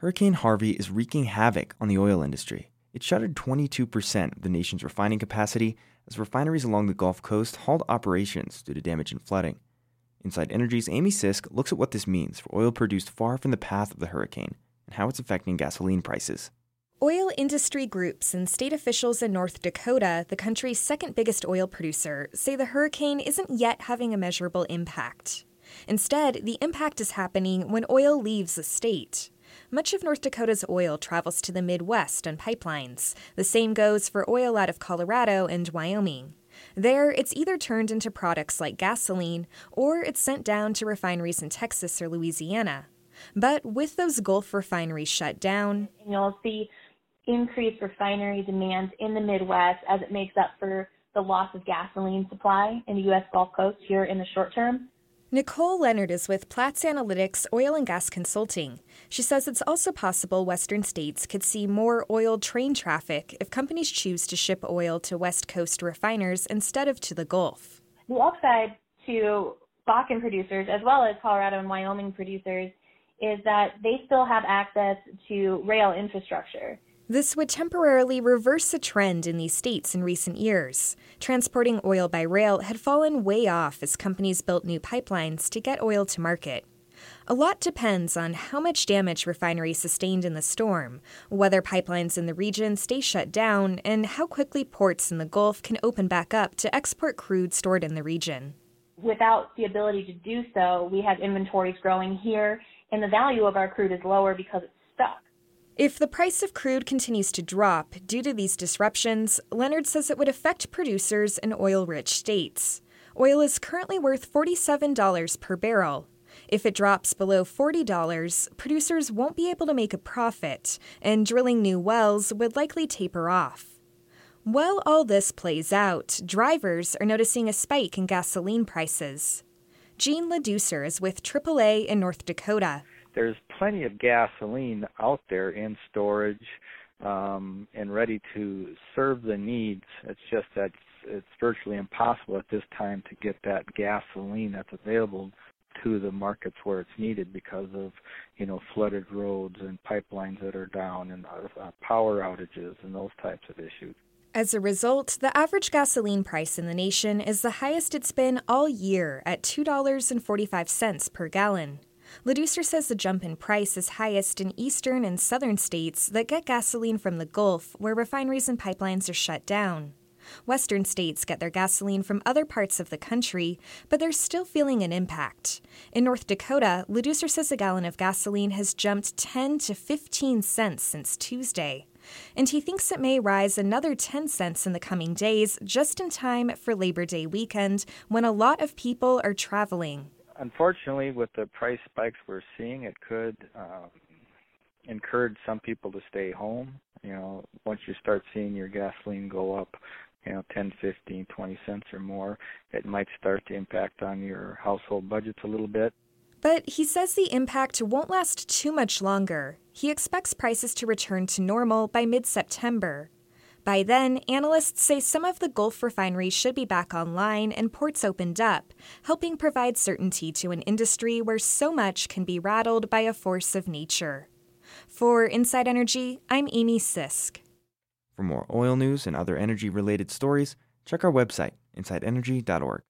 Hurricane Harvey is wreaking havoc on the oil industry. It shuttered 22% of the nation's refining capacity as refineries along the Gulf Coast hauled operations due to damage and flooding. Inside Energy's Amy Sisk looks at what this means for oil produced far from the path of the hurricane and how it's affecting gasoline prices. Oil industry groups and state officials in North Dakota, the country's second biggest oil producer, say the hurricane isn't yet having a measurable impact. Instead, the impact is happening when oil leaves the state. Much of North Dakota's oil travels to the Midwest on pipelines. The same goes for oil out of Colorado and Wyoming. There, it's either turned into products like gasoline or it's sent down to refineries in Texas or Louisiana. But with those Gulf refineries shut down, you'll see increased refinery demand in the Midwest as it makes up for the loss of gasoline supply in the U.S. Gulf Coast here in the short term. Nicole Leonard is with Platts Analytics Oil and Gas Consulting. She says it's also possible Western states could see more oil train traffic if companies choose to ship oil to West Coast refiners instead of to the Gulf. The upside to Bakken producers, as well as Colorado and Wyoming producers, is that they still have access to rail infrastructure. This would temporarily reverse a trend in these states in recent years. Transporting oil by rail had fallen way off as companies built new pipelines to get oil to market. A lot depends on how much damage refineries sustained in the storm, whether pipelines in the region stay shut down, and how quickly ports in the Gulf can open back up to export crude stored in the region. Without the ability to do so, we have inventories growing here, and the value of our crude is lower because it's stuck. If the price of crude continues to drop due to these disruptions, Leonard says it would affect producers in oil rich states. Oil is currently worth $47 per barrel. If it drops below $40, producers won't be able to make a profit, and drilling new wells would likely taper off. While all this plays out, drivers are noticing a spike in gasoline prices. Gene LaDoucer is with AAA in North Dakota there's plenty of gasoline out there in storage um, and ready to serve the needs. It's just that it's virtually impossible at this time to get that gasoline that's available to the markets where it's needed because of you know flooded roads and pipelines that are down and uh, power outages and those types of issues. As a result, the average gasoline price in the nation is the highest it's been all year at $2.45 per gallon. LaDoucer says the jump in price is highest in eastern and southern states that get gasoline from the Gulf, where refineries and pipelines are shut down. Western states get their gasoline from other parts of the country, but they're still feeling an impact. In North Dakota, LaDoucer says a gallon of gasoline has jumped 10 to 15 cents since Tuesday. And he thinks it may rise another 10 cents in the coming days, just in time for Labor Day weekend, when a lot of people are traveling unfortunately, with the price spikes we're seeing, it could um, encourage some people to stay home. You know, once you start seeing your gasoline go up, you know, 10, 15, 20 cents or more, it might start to impact on your household budgets a little bit. But he says the impact won't last too much longer. He expects prices to return to normal by mid September. By then, analysts say some of the Gulf refineries should be back online and ports opened up, helping provide certainty to an industry where so much can be rattled by a force of nature. For Inside Energy, I'm Amy Sisk. For more oil news and other energy related stories, check our website, insideenergy.org.